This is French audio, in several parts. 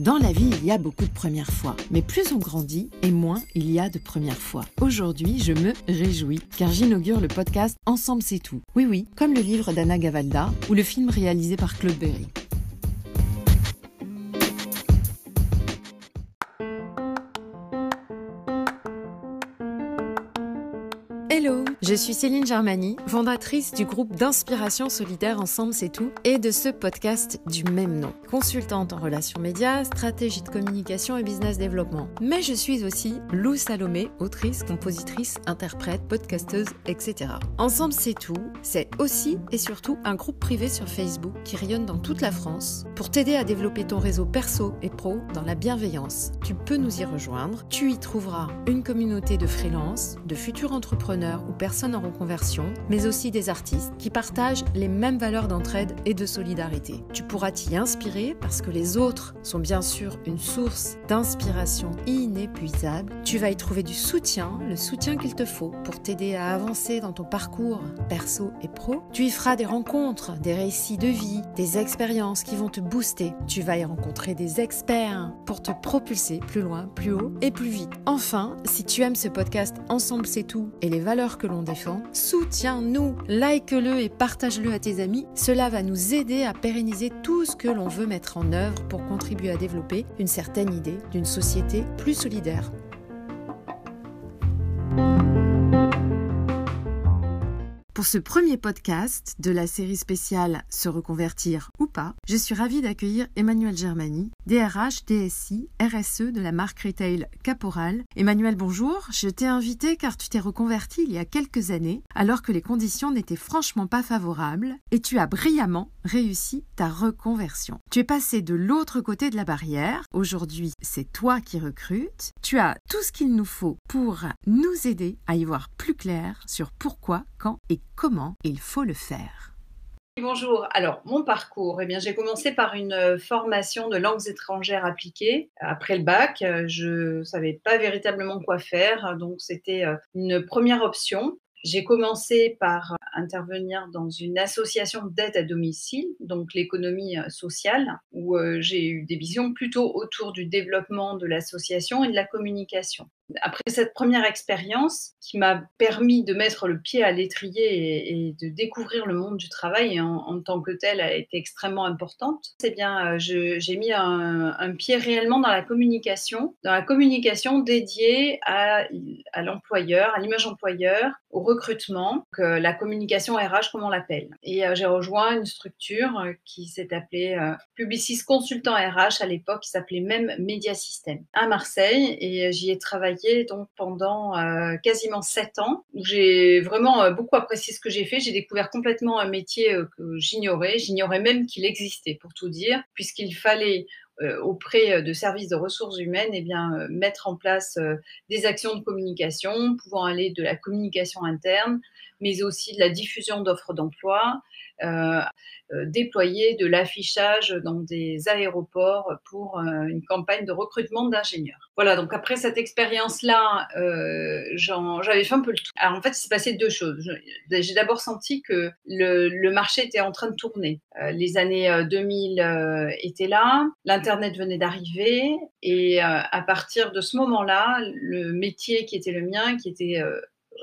Dans la vie, il y a beaucoup de premières fois, mais plus on grandit et moins il y a de premières fois. Aujourd'hui, je me réjouis car j'inaugure le podcast Ensemble c'est tout. Oui oui, comme le livre d'Anna Gavalda ou le film réalisé par Claude Berry. Je suis Céline Germani, fondatrice du groupe d'inspiration solidaire Ensemble c'est tout et de ce podcast du même nom. Consultante en relations médias, stratégie de communication et business développement. Mais je suis aussi Lou Salomé, autrice, compositrice, interprète, podcasteuse, etc. Ensemble c'est tout, c'est aussi et surtout un groupe privé sur Facebook qui rayonne dans toute la France pour t'aider à développer ton réseau perso et pro dans la bienveillance. Tu peux nous y rejoindre, tu y trouveras une communauté de freelance, de futurs entrepreneurs ou personnes en reconversion, mais aussi des artistes qui partagent les mêmes valeurs d'entraide et de solidarité. Tu pourras t'y inspirer parce que les autres sont bien sûr une source d'inspiration inépuisable. Tu vas y trouver du soutien, le soutien qu'il te faut pour t'aider à avancer dans ton parcours perso et pro. Tu y feras des rencontres, des récits de vie, des expériences qui vont te booster. Tu vas y rencontrer des experts pour te propulser plus loin, plus haut et plus vite. Enfin, si tu aimes ce podcast Ensemble c'est tout et les valeurs que l'on soutiens-nous, like-le et partage-le à tes amis. Cela va nous aider à pérenniser tout ce que l'on veut mettre en œuvre pour contribuer à développer une certaine idée d'une société plus solidaire. Pour ce premier podcast de la série spéciale Se reconvertir ou pas, je suis ravie d'accueillir Emmanuel Germani, DRH, DSI, RSE de la marque retail Caporal. Emmanuel, bonjour. Je t'ai invité car tu t'es reconverti il y a quelques années alors que les conditions n'étaient franchement pas favorables et tu as brillamment réussi ta reconversion. Tu es passé de l'autre côté de la barrière. Aujourd'hui, c'est toi qui recrutes. Tu as tout ce qu'il nous faut pour nous aider à y voir plus clair sur pourquoi, quand et comment il faut le faire. Bonjour. Alors, mon parcours, eh bien, j'ai commencé par une euh, formation de langues étrangères appliquées. Après le bac, euh, je ne savais pas véritablement quoi faire, donc c'était euh, une première option. J'ai commencé par intervenir dans une association d'aide à domicile, donc l'économie sociale, où j'ai eu des visions plutôt autour du développement de l'association et de la communication. Après cette première expérience qui m'a permis de mettre le pied à l'étrier et, de découvrir le monde du travail en, tant que telle a été extrêmement importante, c'est bien, euh, j'ai mis un, pied réellement dans la communication, dans la communication dédiée à, à l'employeur, à l'image employeur, au recrutement, que la communication RH comme on l'appelle. Et euh, j'ai rejoint une structure euh, qui s'est appelée Publicis Consultant RH à l'époque, qui s'appelait même Media System à Marseille et j'y ai travaillé donc pendant euh, quasiment sept ans. J'ai vraiment euh, beaucoup apprécié ce que j'ai fait. J'ai découvert complètement un métier euh, que j'ignorais. J'ignorais même qu'il existait, pour tout dire, puisqu'il fallait auprès de services de ressources humaines, eh bien, mettre en place des actions de communication, pouvant aller de la communication interne, mais aussi de la diffusion d'offres d'emploi, euh, euh, déployer de l'affichage dans des aéroports pour euh, une campagne de recrutement d'ingénieurs. Voilà, donc après cette expérience-là, j'avais fait un peu le tout. Alors en fait, il s'est passé deux choses. J'ai d'abord senti que le, marché était en train de tourner. les années 2000 étaient là, l'Internet venait d'arriver, et à partir de ce moment-là, le métier qui était le mien, qui était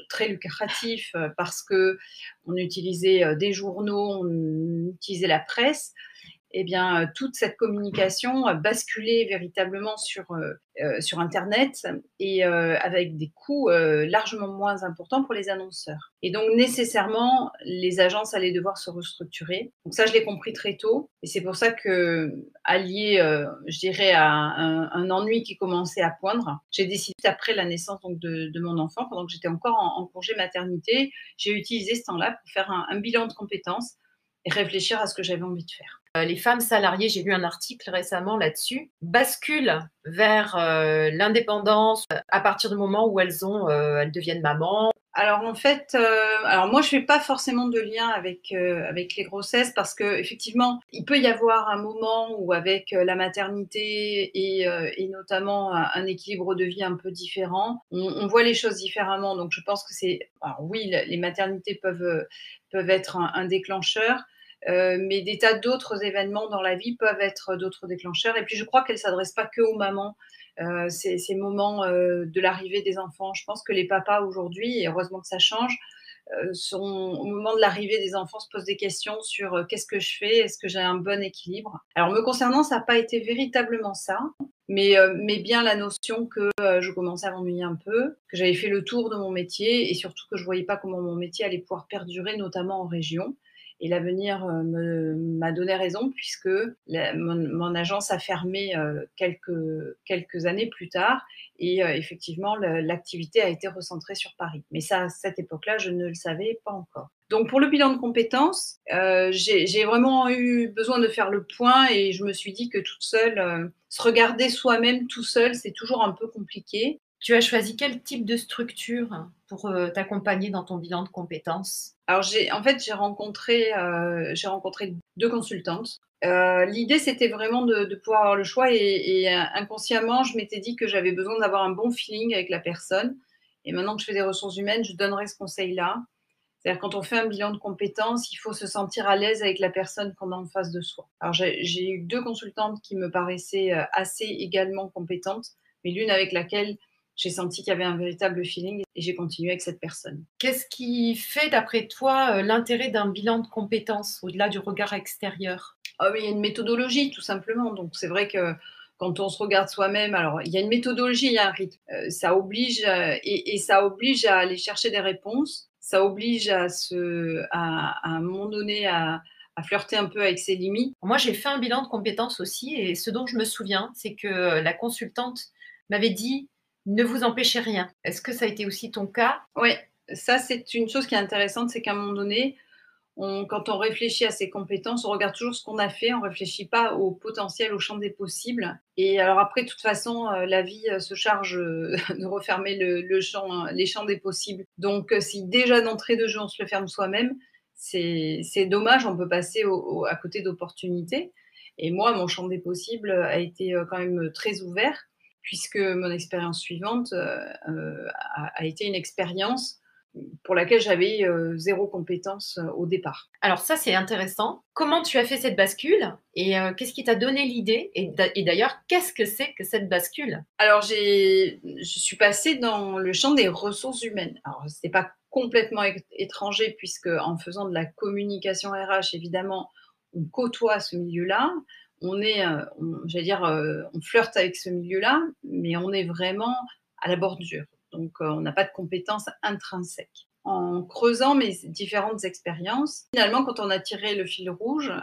très lucratif euh, parce que on utilisait euh, des journaux, on utilisait la presse eh bien, euh, toute cette communication basculait véritablement sur, euh, euh, sur Internet et avec des coûts largement moins importants pour les annonceurs. Et donc, nécessairement, les agences allaient devoir se restructurer. Donc ça, je l'ai compris très tôt. Et c'est pour ça que, allié, je dirais, à un, ennui qui commençait à poindre, j'ai décidé, après la naissance donc, de, mon enfant, pendant que j'étais encore en, congé maternité, j'ai utilisé ce temps-là pour faire un bilan de compétences et réfléchir à ce que j'avais envie de faire. Euh, les femmes salariées, j'ai lu un article récemment là-dessus, basculent vers euh, l'indépendance euh, à partir du moment où elles ont, elles deviennent mamans. Alors en fait, alors moi je fais pas forcément de lien avec avec les grossesses parce que effectivement il peut y avoir un moment où avec la maternité et, et notamment un, équilibre de vie un peu différent, on, voit les choses différemment. Donc je pense que c'est, oui, les maternités peuvent peuvent être un déclencheur. Mais des tas d'autres événements dans la vie peuvent être d'autres déclencheurs. Et puis je crois qu'elle ne s'adresse pas que aux mamans. ces, ces, moments de l'arrivée des enfants. Je pense que les papas aujourd'hui, et heureusement que ça change, euh, au moment de l'arrivée des enfants, se posent des questions sur euh, qu'est-ce que je fais, est-ce que j'ai un bon équilibre? Alors, me concernant, ça n'a pas été véritablement ça, mais, euh, mais bien la notion que je commençais à m'ennuyer un peu, que j'avais fait le tour de mon métier et surtout que je ne voyais pas comment mon métier allait pouvoir perdurer, notamment en région. Et l'avenir m'a donné raison puisque mon, agence a fermé quelques, quelques années plus tard et euh, effectivement, l'activité a été recentrée sur Paris. Mais ça, à cette époque-là, je ne le savais pas encore. Donc pour le bilan de compétences, euh, j'ai vraiment eu besoin de faire le point et je me suis dit que toute seule, euh, se regarder soi-même tout seul, c'est toujours un peu compliqué. Tu as choisi quel type de structure pour t'accompagner dans ton bilan de compétences? Alors en fait j'ai rencontré j'ai rencontré deux consultantes euh, l'idée, c'était vraiment de, pouvoir avoir le choix et, euh, inconsciemment, je m'étais dit que j'avais besoin d'avoir un bon feeling avec la personne. Et maintenant que je fais des ressources humaines, je donnerai ce conseil-là. C'est-à-dire quand on fait un bilan de compétences, il faut se sentir à l'aise avec la personne qu'on a en face de soi. Alors j'ai eu deux consultantes qui me paraissaient euh, assez également compétentes, mais l'une avec laquelle j'ai senti qu'il y avait un véritable feeling et j'ai continué avec cette personne. Qu'est-ce qui fait, d'après toi, l'intérêt d'un bilan de compétences au-delà du regard extérieur? Ah il y a une méthodologie, tout simplement. Donc, c'est vrai que quand on se regarde soi-même, alors il y a une méthodologie, il y a un rythme. Euh, ça oblige euh, et, ça oblige à aller chercher des réponses. Ça oblige à se, à, un moment donné, à, flirter un peu avec ses limites. Moi, j'ai fait un bilan de compétences aussi, et ce dont je me souviens, c'est que la consultante m'avait dit ne vous empêchez rien. Est-ce que ça a été aussi ton cas? Oui, ça c'est une chose qui est intéressante, c'est qu'à un moment donné, quand on réfléchit à ses compétences, on regarde toujours ce qu'on a fait, on ne réfléchit pas au potentiel, au champ des possibles. Et alors après, de toute façon, euh, la vie euh, se charge euh, de refermer le, champ, les champs des possibles. Donc si déjà d'entrée de jeu, on se le ferme soi-même, c'est dommage, on peut passer à côté d'opportunités. Et moi, mon champ des possibles a été quand même très ouvert, puisque mon expérience suivante a été une expérience pour laquelle j'avais euh, zéro compétence euh, au départ. Alors ça, c'est intéressant. Comment tu as fait cette bascule et euh, qu'est-ce qui t'a donné l'idée Et, d'ailleurs, qu'est-ce que c'est que cette bascule? Alors, je suis passée dans le champ des ressources humaines. Alors, ce n'est pas complètement étranger puisque en faisant de la communication RH, évidemment, on côtoie ce milieu-là. On est, j'allais dire, on flirte avec ce milieu-là, mais on est vraiment à la bordure. Donc, euh, on n'a pas de compétences intrinsèques. En creusant mes différentes expériences, finalement, quand on a tiré le fil rouge,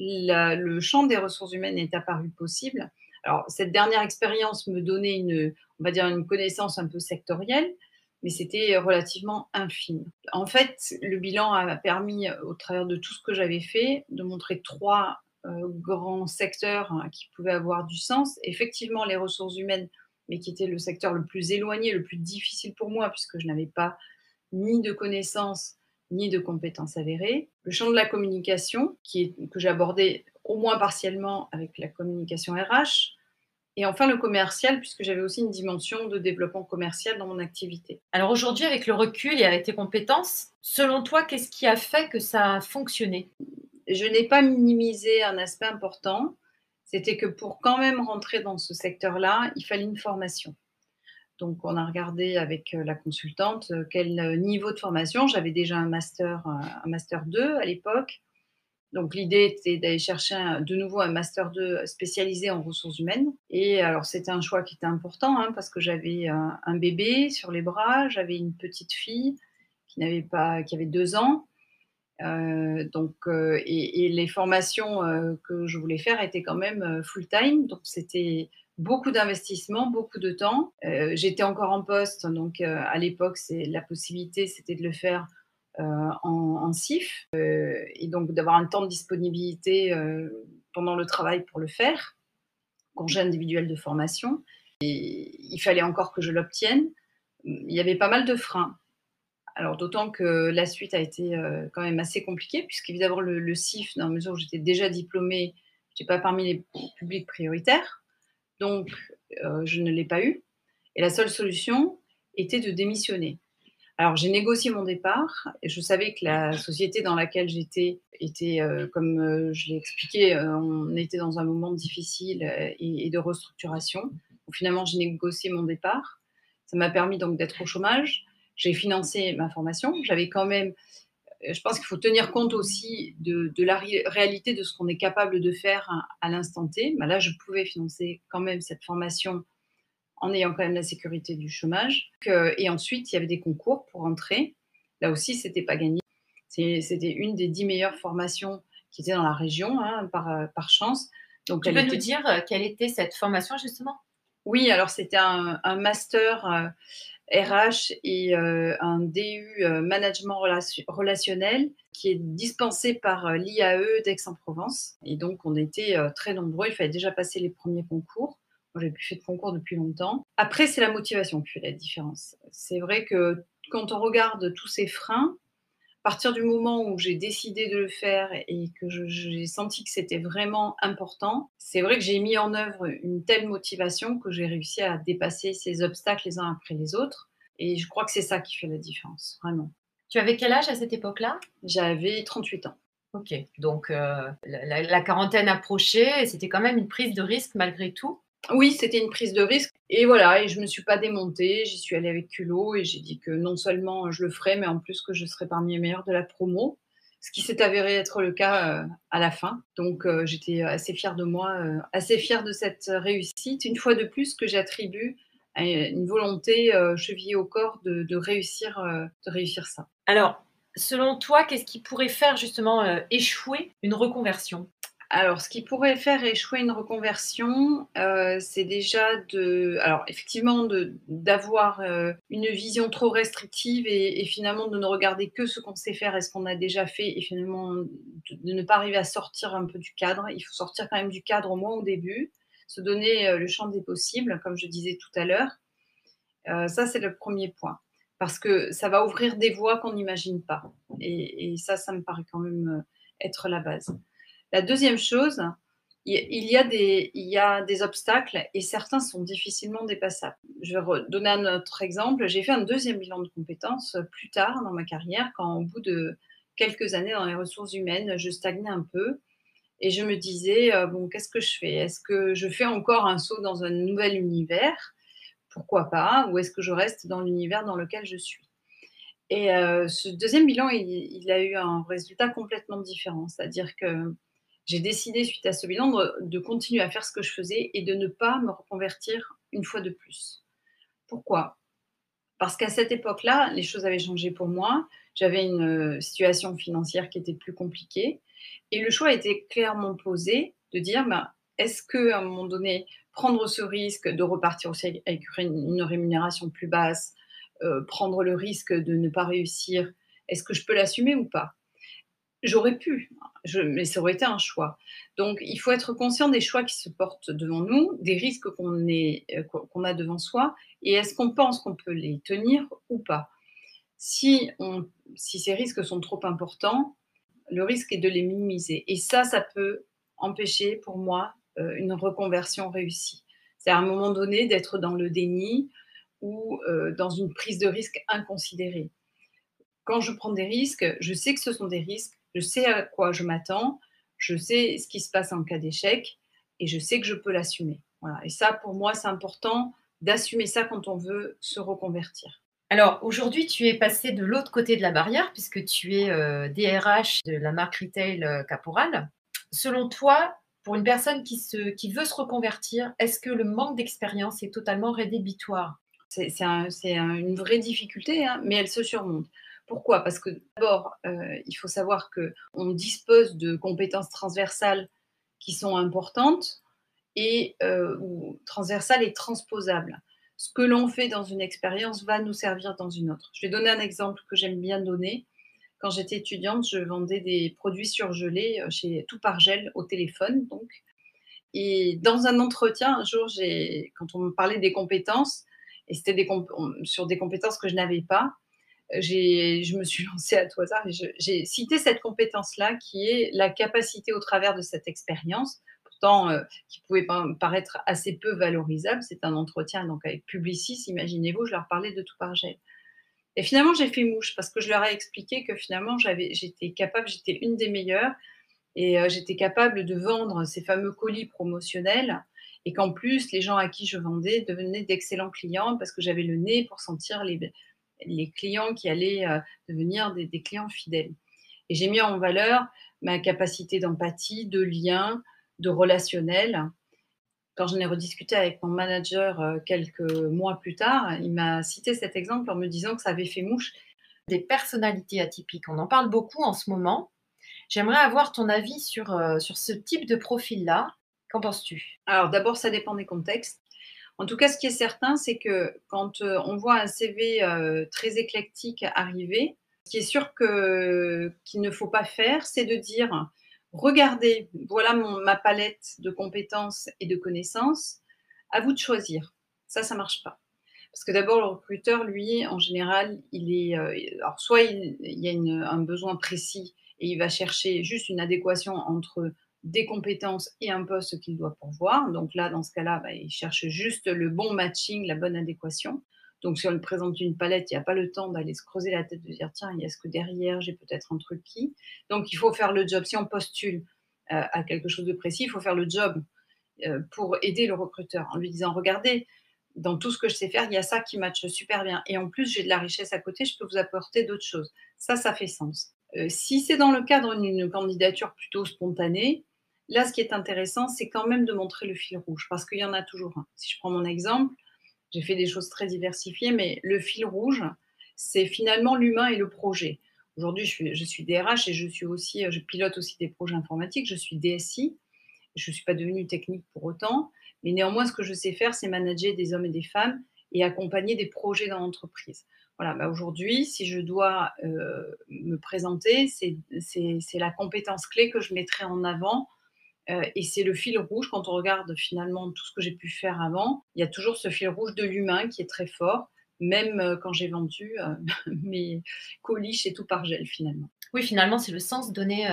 le champ des ressources humaines est apparu possible. Alors, cette dernière expérience me donnait une, on va dire, une connaissance un peu sectorielle, mais c'était relativement infime. En fait, le bilan a permis, au travers de tout ce que j'avais fait, de montrer trois euh, grands secteurs hein, qui pouvaient avoir du sens. Effectivement, les ressources humaines mais qui était le secteur le plus éloigné, le plus difficile pour moi, puisque je n'avais pas ni de connaissances ni de compétences avérées. Le champ de la communication, qui est, que abordé au moins partiellement avec la communication RH. Et enfin, le commercial, puisque j'avais aussi une dimension de développement commercial dans mon activité. Alors aujourd'hui, avec le recul et avec tes compétences, selon toi, qu'est-ce qui a fait que ça a fonctionné? Je n'ai pas minimisé un aspect important c'était que pour quand même rentrer dans ce secteur-là, il fallait une formation. Donc, on a regardé avec euh, la consultante euh, quel euh, niveau de formation. J'avais déjà un master, un master 2 à l'époque. Donc, l'idée était d'aller chercher de nouveau un master 2 spécialisé en ressources humaines. Et alors, c'était un choix qui était important hein, parce que j'avais un, bébé sur les bras, j'avais une petite fille qui pas, qui avait deux ans. Euh, donc, euh, et, les formations euh, que je voulais faire étaient quand même full-time, donc c'était beaucoup d'investissement, beaucoup de temps. J'étais encore en poste, donc à l'époque, la possibilité, c'était de le faire en, en, CIF, et donc d'avoir un temps de disponibilité pendant le travail pour le faire, congé individuel de formation. Et il fallait encore que je l'obtienne. Il y avait pas mal de freins. Alors d'autant que la suite a été euh, quand même assez compliquée, puisqu'évidemment le, le CIF, dans la mesure où j'étais déjà diplômée, je n'étais pas parmi les publics prioritaires, donc euh, je ne l'ai pas eu. Et la seule solution était de démissionner. Alors, j'ai négocié mon départ et je savais que la société dans laquelle j'étais était, euh, comme je l'ai expliqué, on était dans un moment difficile et, de restructuration. Finalement, j'ai négocié mon départ. Ça m'a permis donc d'être au chômage. J'ai financé ma formation. J'avais quand même, je pense qu'il faut tenir compte aussi de, la réalité de ce qu'on est capable de faire à, l'instant T. Bah, là, je pouvais financer quand même cette formation en ayant quand même la sécurité du chômage. et ensuite, il y avait des concours pour entrer. Là aussi, c'était pas gagné. C'était une des dix meilleures formations qui étaient dans la région, hein, par, par, chance. Donc, tu peux nous dire euh, quelle était cette formation, justement? Oui, alors c'était un, master RH euh, et euh, un DU management relationnel qui est dispensé par l'IAE d'Aix-en-Provence. Et donc, on était très nombreux. Il fallait déjà passer les premiers concours. J'ai plus fait de concours depuis longtemps. Après, c'est la motivation qui fait la différence. C'est vrai que quand on regarde tous ces freins, à partir du moment où j'ai décidé de le faire et que j'ai senti que c'était vraiment important, c'est vrai que j'ai mis en œuvre une telle motivation que j'ai réussi à dépasser ces obstacles les uns après les autres. Et je crois que c'est ça qui fait la différence, vraiment. Tu avais quel âge à cette époque-là? J'avais 38 ans. Ok, donc euh, la, la, quarantaine approchait, c'était quand même une prise de risque malgré tout? Oui, c'était une prise de risque. Et voilà, et je ne me suis pas démontée, j'y suis allée avec culot et j'ai dit que non seulement je le ferais, mais en plus que je serais parmi les meilleurs de la promo, ce qui s'est avéré être le cas euh, à la fin. Donc euh, j'étais assez fière de moi, euh, assez fière de cette réussite, une fois de plus que j'attribue à une volonté chevillée au corps de, réussir ça. Alors, selon toi, qu'est-ce qui pourrait faire justement échouer une reconversion? Alors, ce qui pourrait faire échouer une reconversion, euh, c'est déjà de, alors effectivement, d'avoir euh, une vision trop restrictive et, finalement de ne regarder que ce qu'on sait faire et ce qu'on a déjà fait et finalement de, ne pas arriver à sortir un peu du cadre. Il faut sortir quand même du cadre au moins au début, se donner euh, le champ des possibles, comme je disais tout à l'heure. ça, c'est le premier point parce que ça va ouvrir des voies qu'on n'imagine pas. et, ça, ça me paraît quand même être la base. La deuxième chose, il y, a des, obstacles et certains sont difficilement dépassables. Je vais donner un autre exemple. J'ai fait un deuxième bilan de compétences plus tard dans ma carrière, quand au bout de quelques années dans les ressources humaines, je stagnais un peu et je me disais, euh, bon, qu'est-ce que je fais? Est-ce que je fais encore un saut dans un nouvel univers? Pourquoi pas? Ou est-ce que je reste dans l'univers dans lequel je suis? Et euh, ce deuxième bilan, il, il, a eu un résultat complètement différent. C'est-à-dire que j'ai décidé, suite à ce bilan, de, continuer à faire ce que je faisais et de ne pas me reconvertir une fois de plus. Pourquoi? Parce qu'à cette époque-là, les choses avaient changé pour moi. J'avais une euh, situation financière qui était plus compliquée. Et le choix était clairement posé de dire, ben, est-ce que à un moment donné, prendre ce risque de repartir aussi avec une rémunération plus basse, euh, prendre le risque de ne pas réussir, est-ce que je peux l'assumer ou pas? J'aurais pu, mais ça aurait été un choix. Donc, il faut être conscient des choix qui se portent devant nous, des risques qu'on euh, a devant soi, et est-ce qu'on pense qu'on peut les tenir ou pas. Si ces risques sont trop importants, le risque est de les minimiser. Et ça, ça peut empêcher pour moi euh, une reconversion réussie. C'est à un moment donné d'être dans le déni ou euh, dans une prise de risque inconsidérée. Quand je prends des risques, je sais que ce sont des risques je sais à quoi je m'attends, je sais ce qui se passe en cas d'échec et je sais que je peux l'assumer. Voilà. Et ça, pour moi, c'est important d'assumer ça quand on veut se reconvertir. Alors aujourd'hui, tu es passé de l'autre côté de la barrière puisque tu es DRH euh, de la marque retail euh, Caporal. Selon toi, pour une personne qui, se, qui veut se reconvertir, est-ce que le manque d'expérience est totalement rédhibitoire? C'est une vraie difficulté, hein, mais elle se surmonte. Pourquoi? Parce que d'abord, euh, il faut savoir qu'on dispose de compétences transversales qui sont importantes et euh, transversales et transposables. Ce que l'on fait dans une expérience va nous servir dans une autre. Je vais donner un exemple que j'aime bien donner. Quand j'étais étudiante, je vendais des produits surgelés euh, chez Tout par Gel au téléphone, donc. Et dans un entretien, un jour, quand on me parlait des compétences, et c'était sur des compétences que je n'avais pas, je me suis lancée à tout hasard et j'ai cité cette compétence-là qui est la capacité au travers de cette expérience, pourtant euh, qui pouvait paraître assez peu valorisable. C'est un entretien donc avec Publicis, imaginez-vous, je leur parlais de tout par gel. Et finalement, j'ai fait mouche parce que je leur ai expliqué que finalement, j'étais capable, j'étais une des meilleures et euh, j'étais capable de vendre ces fameux colis promotionnels et qu'en plus, les gens à qui je vendais devenaient d'excellents clients parce que j'avais le nez pour sentir les, les clients qui allaient euh, devenir des, des, clients fidèles. Et j'ai mis en valeur ma capacité d'empathie, de lien, de relationnel. Quand j'en ai rediscuté avec mon manager euh, quelques mois plus tard, il m'a cité cet exemple en me disant que ça avait fait mouche. Des personnalités atypiques, on en parle beaucoup en ce moment. J'aimerais avoir ton avis sur, euh, sur ce type de profil-là. Qu'en penses-tu? Alors d'abord, ça dépend des contextes. En tout cas, ce qui est certain, c'est que quand euh, on voit un CV très éclectique arriver, ce qui est sûr qu'il ne faut pas faire, c'est de dire regardez, voilà ma palette de compétences et de connaissances, à vous de choisir. Ça, ça marche pas. Parce que d'abord, le recruteur, lui, en général, il est. Euh, alors, soit il, y a un besoin précis et il va chercher juste une adéquation entre des compétences et un poste qu'il doit pourvoir. Donc là, dans ce cas-là, bah, il cherche juste le bon matching, la bonne adéquation. Donc, si on lui présente une palette, il n'y a pas le temps d'aller se creuser la tête, de dire tiens, est-ce que derrière, j'ai peut-être un truc qui. Donc, il faut faire le job. Si on postule euh, à quelque chose de précis, il faut faire le job euh, pour aider le recruteur en lui disant regardez, dans tout ce que je sais faire, il y a ça qui matche super bien. Et en plus, j'ai de la richesse à côté, je peux vous apporter d'autres choses. Ça, ça fait sens. Euh, si c'est dans le cadre d'une candidature plutôt spontanée, là, ce qui est intéressant, c'est quand même de montrer le fil rouge, parce qu'il y en a toujours un. Si je prends mon exemple, j'ai fait des choses très diversifiées, mais le fil rouge, c'est finalement l'humain et le projet. Aujourd'hui, je suis, DRH et je suis aussi, pilote aussi des projets informatiques. Je suis DSI. Je ne suis pas devenue technique pour autant, mais néanmoins, ce que je sais faire, c'est manager des hommes et des femmes et accompagner des projets dans l'entreprise. Voilà, bah aujourd'hui, si je dois euh, me présenter, c'est la compétence clé que je mettrai en avant euh, et c'est le fil rouge quand on regarde finalement tout ce que j'ai pu faire avant. Il y a toujours ce fil rouge de l'humain qui est très fort, même euh, quand j'ai vendu euh, mes colis chez Tout par Gel finalement. Oui, finalement, c'est le sens donné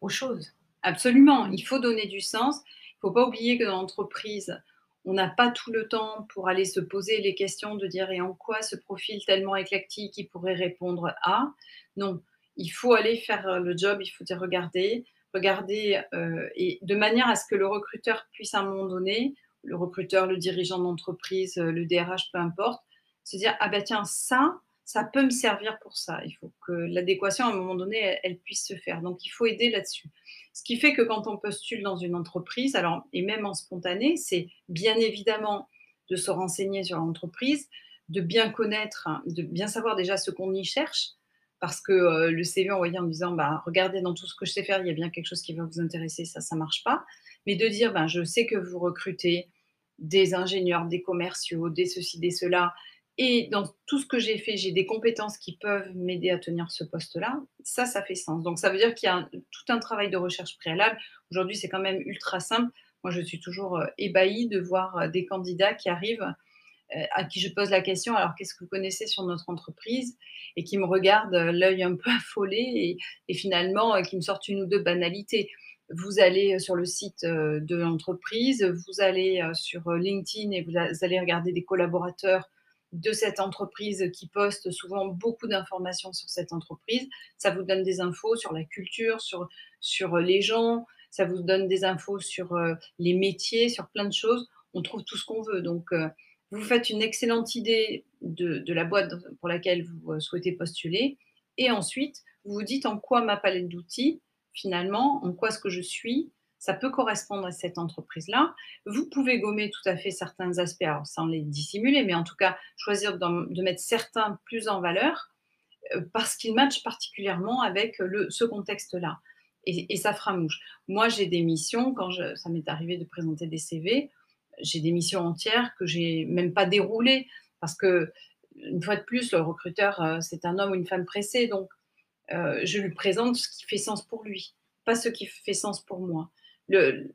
aux choses. Absolument, il faut donner du sens. Il ne faut pas oublier que dans l'entreprise, on n'a pas tout le temps pour aller se poser les questions de dire et en quoi ce profil tellement éclectique qui pourrait répondre à? Non, il faut aller faire le job, il faut dire regardez, regarder euh, et de manière à ce que le recruteur puisse à un moment donné, le recruteur, le dirigeant d'entreprise, euh, le DRH, peu importe, se dire ah ben tiens ça, ça peut me servir pour ça. Il faut que l'adéquation à un moment donné elle, puisse se faire. Donc il faut aider là-dessus. Ce qui fait que quand on postule dans une entreprise, alors et même en spontané, c'est bien évidemment de se renseigner sur l'entreprise, de bien connaître, de bien savoir déjà ce qu'on y cherche parce que euh, le CV envoyé en disant bah, regardez dans tout ce que je sais faire, il y a bien quelque chose qui va vous intéresser, ça, ça marche pas. Mais de dire ben, je sais que vous recrutez des ingénieurs, des commerciaux, des ceci, des cela, et dans tout ce que j'ai fait, j'ai des compétences qui peuvent m'aider à tenir ce poste-là, ça, ça fait sens. Donc ça veut dire qu'il y a tout un travail de recherche préalable. Aujourd'hui, c'est quand même ultra simple. Moi, je suis toujours euh, ébahie de voir euh, des candidats qui arrivent à qui je pose la question, alors qu'est-ce que vous connaissez sur notre entreprise? Et qui me regarde euh, l'œil un peu affolé et, finalement euh, qui me sortent une ou deux banalités. Vous allez sur le site de l'entreprise, vous allez sur LinkedIn et vous allez regarder des collaborateurs de cette entreprise qui postent souvent beaucoup d'informations sur cette entreprise. Ça vous donne des infos sur la culture, sur, sur les gens, ça vous donne des infos sur les métiers, sur plein de choses. On trouve tout ce qu'on veut. Donc, vous faites une excellente idée de, la boîte pour laquelle vous euh, souhaitez postuler, et ensuite, vous vous dites en quoi ma palette d'outils, finalement, en quoi ce que je suis, ça peut correspondre à cette entreprise-là. Vous pouvez gommer tout à fait certains aspects, sans les dissimuler, mais en tout cas, choisir de, mettre certains plus en valeur euh, parce qu'ils matchent particulièrement avec le, ce contexte-là. Et, ça fera mouche. Moi, j'ai des missions, quand ça m'est arrivé de présenter des CV, j'ai des missions entières que j'ai même pas déroulées parce que une fois de plus, le recruteur, euh, c'est un homme ou une femme pressée, donc euh, je lui présente ce qui fait sens pour lui, pas ce qui fait sens pour moi.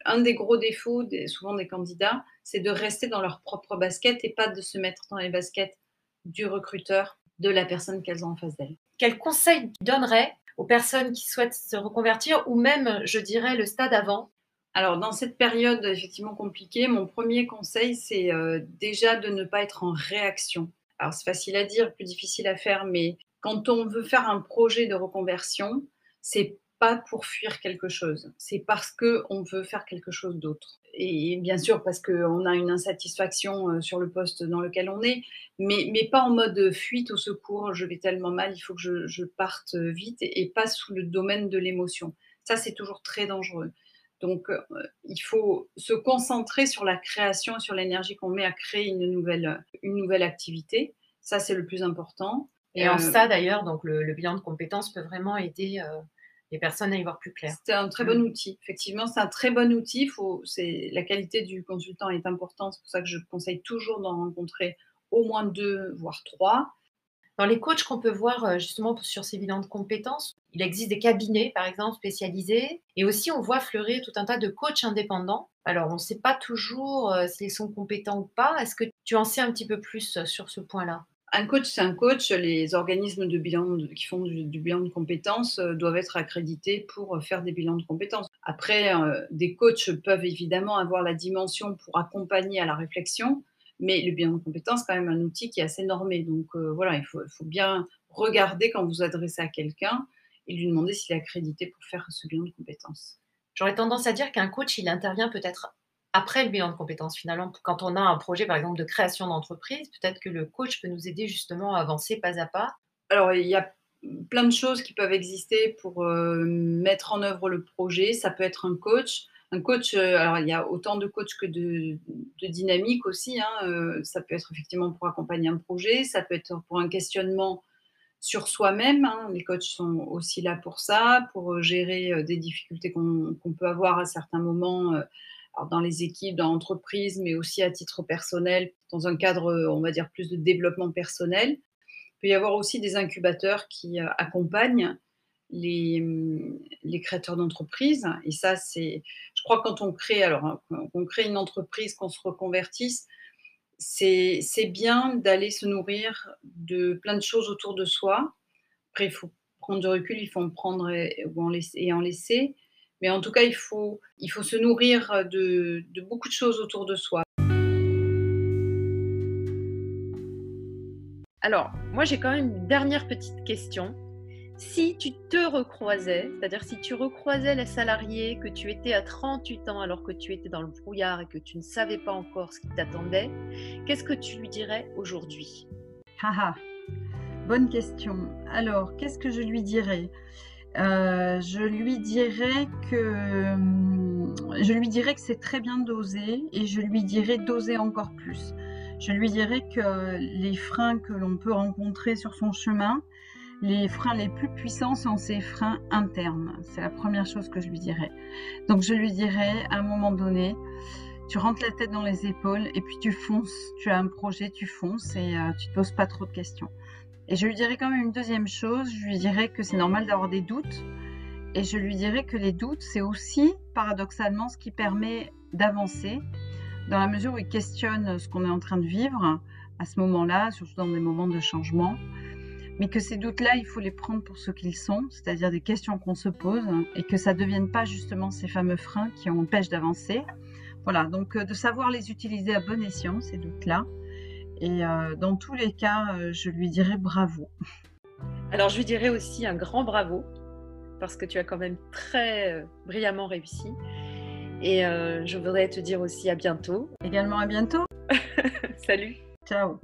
Un des gros défauts, souvent des candidats, c'est de rester dans leur propre basket et pas de se mettre dans les baskets du recruteur, de la personne qu'elles ont en face d'elles. Quel conseil tu donnerais aux personnes qui souhaitent se reconvertir ou même, je dirais, le stade avant alors, dans cette période effectivement compliquée, mon premier conseil, c'est euh, déjà de ne pas être en réaction Alors c'est facile à dire, plus difficile à faire, mais quand on veut faire un projet de reconversion, c'est pas pour fuir quelque chose, c'est parce que on veut faire quelque chose d'autre. Et bien sûr parce qu'on a une insatisfaction euh, sur le poste dans lequel on est, mais, mais pas en mode fuite au secours, je vais tellement mal, il faut que je parte vite, et pas sous le domaine de l'émotion. Ça, c'est toujours très dangereux. Donc, euh, il faut se concentrer sur la création, sur l'énergie qu'on met à créer une nouvelle, une nouvelle activité. Ça, c'est le plus important. Et en euh, ça, d'ailleurs, donc le, bilan de compétences peut vraiment aider euh, les personnes à y voir plus clair. C'est un très bon mm. outil. Effectivement, c'est un très bon outil. Faut, la qualité du consultant est importante. C'est pour ça que je conseille toujours d'en rencontrer au moins deux, voire trois. Dans les coachs qu'on peut voir euh, justement sur ces bilans de compétences, il existe des cabinets, par exemple, spécialisés. Et aussi, on voit fleurir tout un tas de coachs indépendants. Alors, on ne sait pas toujours euh, s'ils sont compétents ou pas. Est-ce que tu en sais un petit peu plus euh, sur ce point-là? Un coach, c'est un coach. Les organismes de bilan qui font du, bilan de compétences doivent être accrédités pour faire des bilans de compétences. Après, des coachs peuvent évidemment avoir la dimension pour accompagner à la réflexion, mais le bilan de compétences, c'est quand même un outil qui est assez normé. Donc euh, voilà, il faut, bien regarder quand vous vous adressez à quelqu'un et lui demander s'il est accrédité pour faire ce bilan de compétences. J'aurais tendance à dire qu'un coach, il intervient peut-être après le bilan de compétences. Finalement, quand on a un projet, par exemple, de création d'entreprise, peut-être que le coach peut nous aider justement à avancer pas à pas. Alors, il y a plein de choses qui peuvent exister pour euh, mettre en œuvre le projet. Ça peut être un coach, un coach, euh, alors il y a autant de coachs que de, dynamique aussi. Hein, euh, ça peut être effectivement pour accompagner un projet, ça peut être pour un questionnement sur soi-même. Hein. Les coachs sont aussi là pour ça, pour euh, gérer des difficultés qu'on peut avoir à certains moments dans les équipes, dans l'entreprise, mais aussi à titre personnel, dans un cadre, on va dire, plus de développement personnel. Il peut y avoir aussi des incubateurs qui accompagnent les, les créateurs d'entreprises. Et ça, c'est, je crois, quand on crée, alors, hein, on crée une entreprise, qu'on se reconvertisse, c'est, c'est bien d'aller se nourrir de plein de choses autour de soi. Après, il faut prendre du recul, il faut en prendre et, en laisser, et en laisser. Mais en tout cas, il faut, il faut se nourrir de beaucoup de choses autour de soi. Alors, moi, j'ai quand même une dernière petite question si tu te recroisais, c'est-à-dire si tu recroisais les salariés, que tu étais à 38 ans alors que tu étais dans le brouillard et que tu ne savais pas encore ce qui t'attendait, qu'est-ce que tu lui dirais aujourd'hui? Haha, bonne question. Alors, qu'est-ce que je lui dirais? Euh, Je lui dirais que je lui dirais que c'est très bien d'oser et je lui dirais d'oser encore plus. Je lui dirais que les freins que l'on peut rencontrer sur son chemin, les freins les plus puissants sont ces freins internes. C'est la première chose que je lui dirais. Donc je lui dirais à un moment donné, tu rentres la tête dans les épaules et puis tu fonces. Tu as un projet, tu fonces et euh, tu te poses pas trop de questions. Et je lui dirais quand même une deuxième chose, je lui dirais que c'est normal d'avoir des doutes. Et je lui dirais que les doutes, c'est aussi paradoxalement ce qui permet d'avancer, dans la mesure où il questionne ce qu'on est en train de vivre à ce moment-là, surtout dans des moments de changement mais que ces doutes-là, il faut les prendre pour ce qu'ils sont, c'est-à-dire des questions qu'on se pose, et que ça ne devienne pas justement ces fameux freins qui empêchent d'avancer. Voilà, donc euh, de savoir les utiliser à bon escient, ces doutes-là. Et euh, dans tous les cas, euh, je lui dirais bravo. Alors je lui dirais aussi un grand bravo, parce que tu as quand même très brillamment réussi. Et je voudrais te dire aussi à bientôt. Également à bientôt. Salut. Ciao.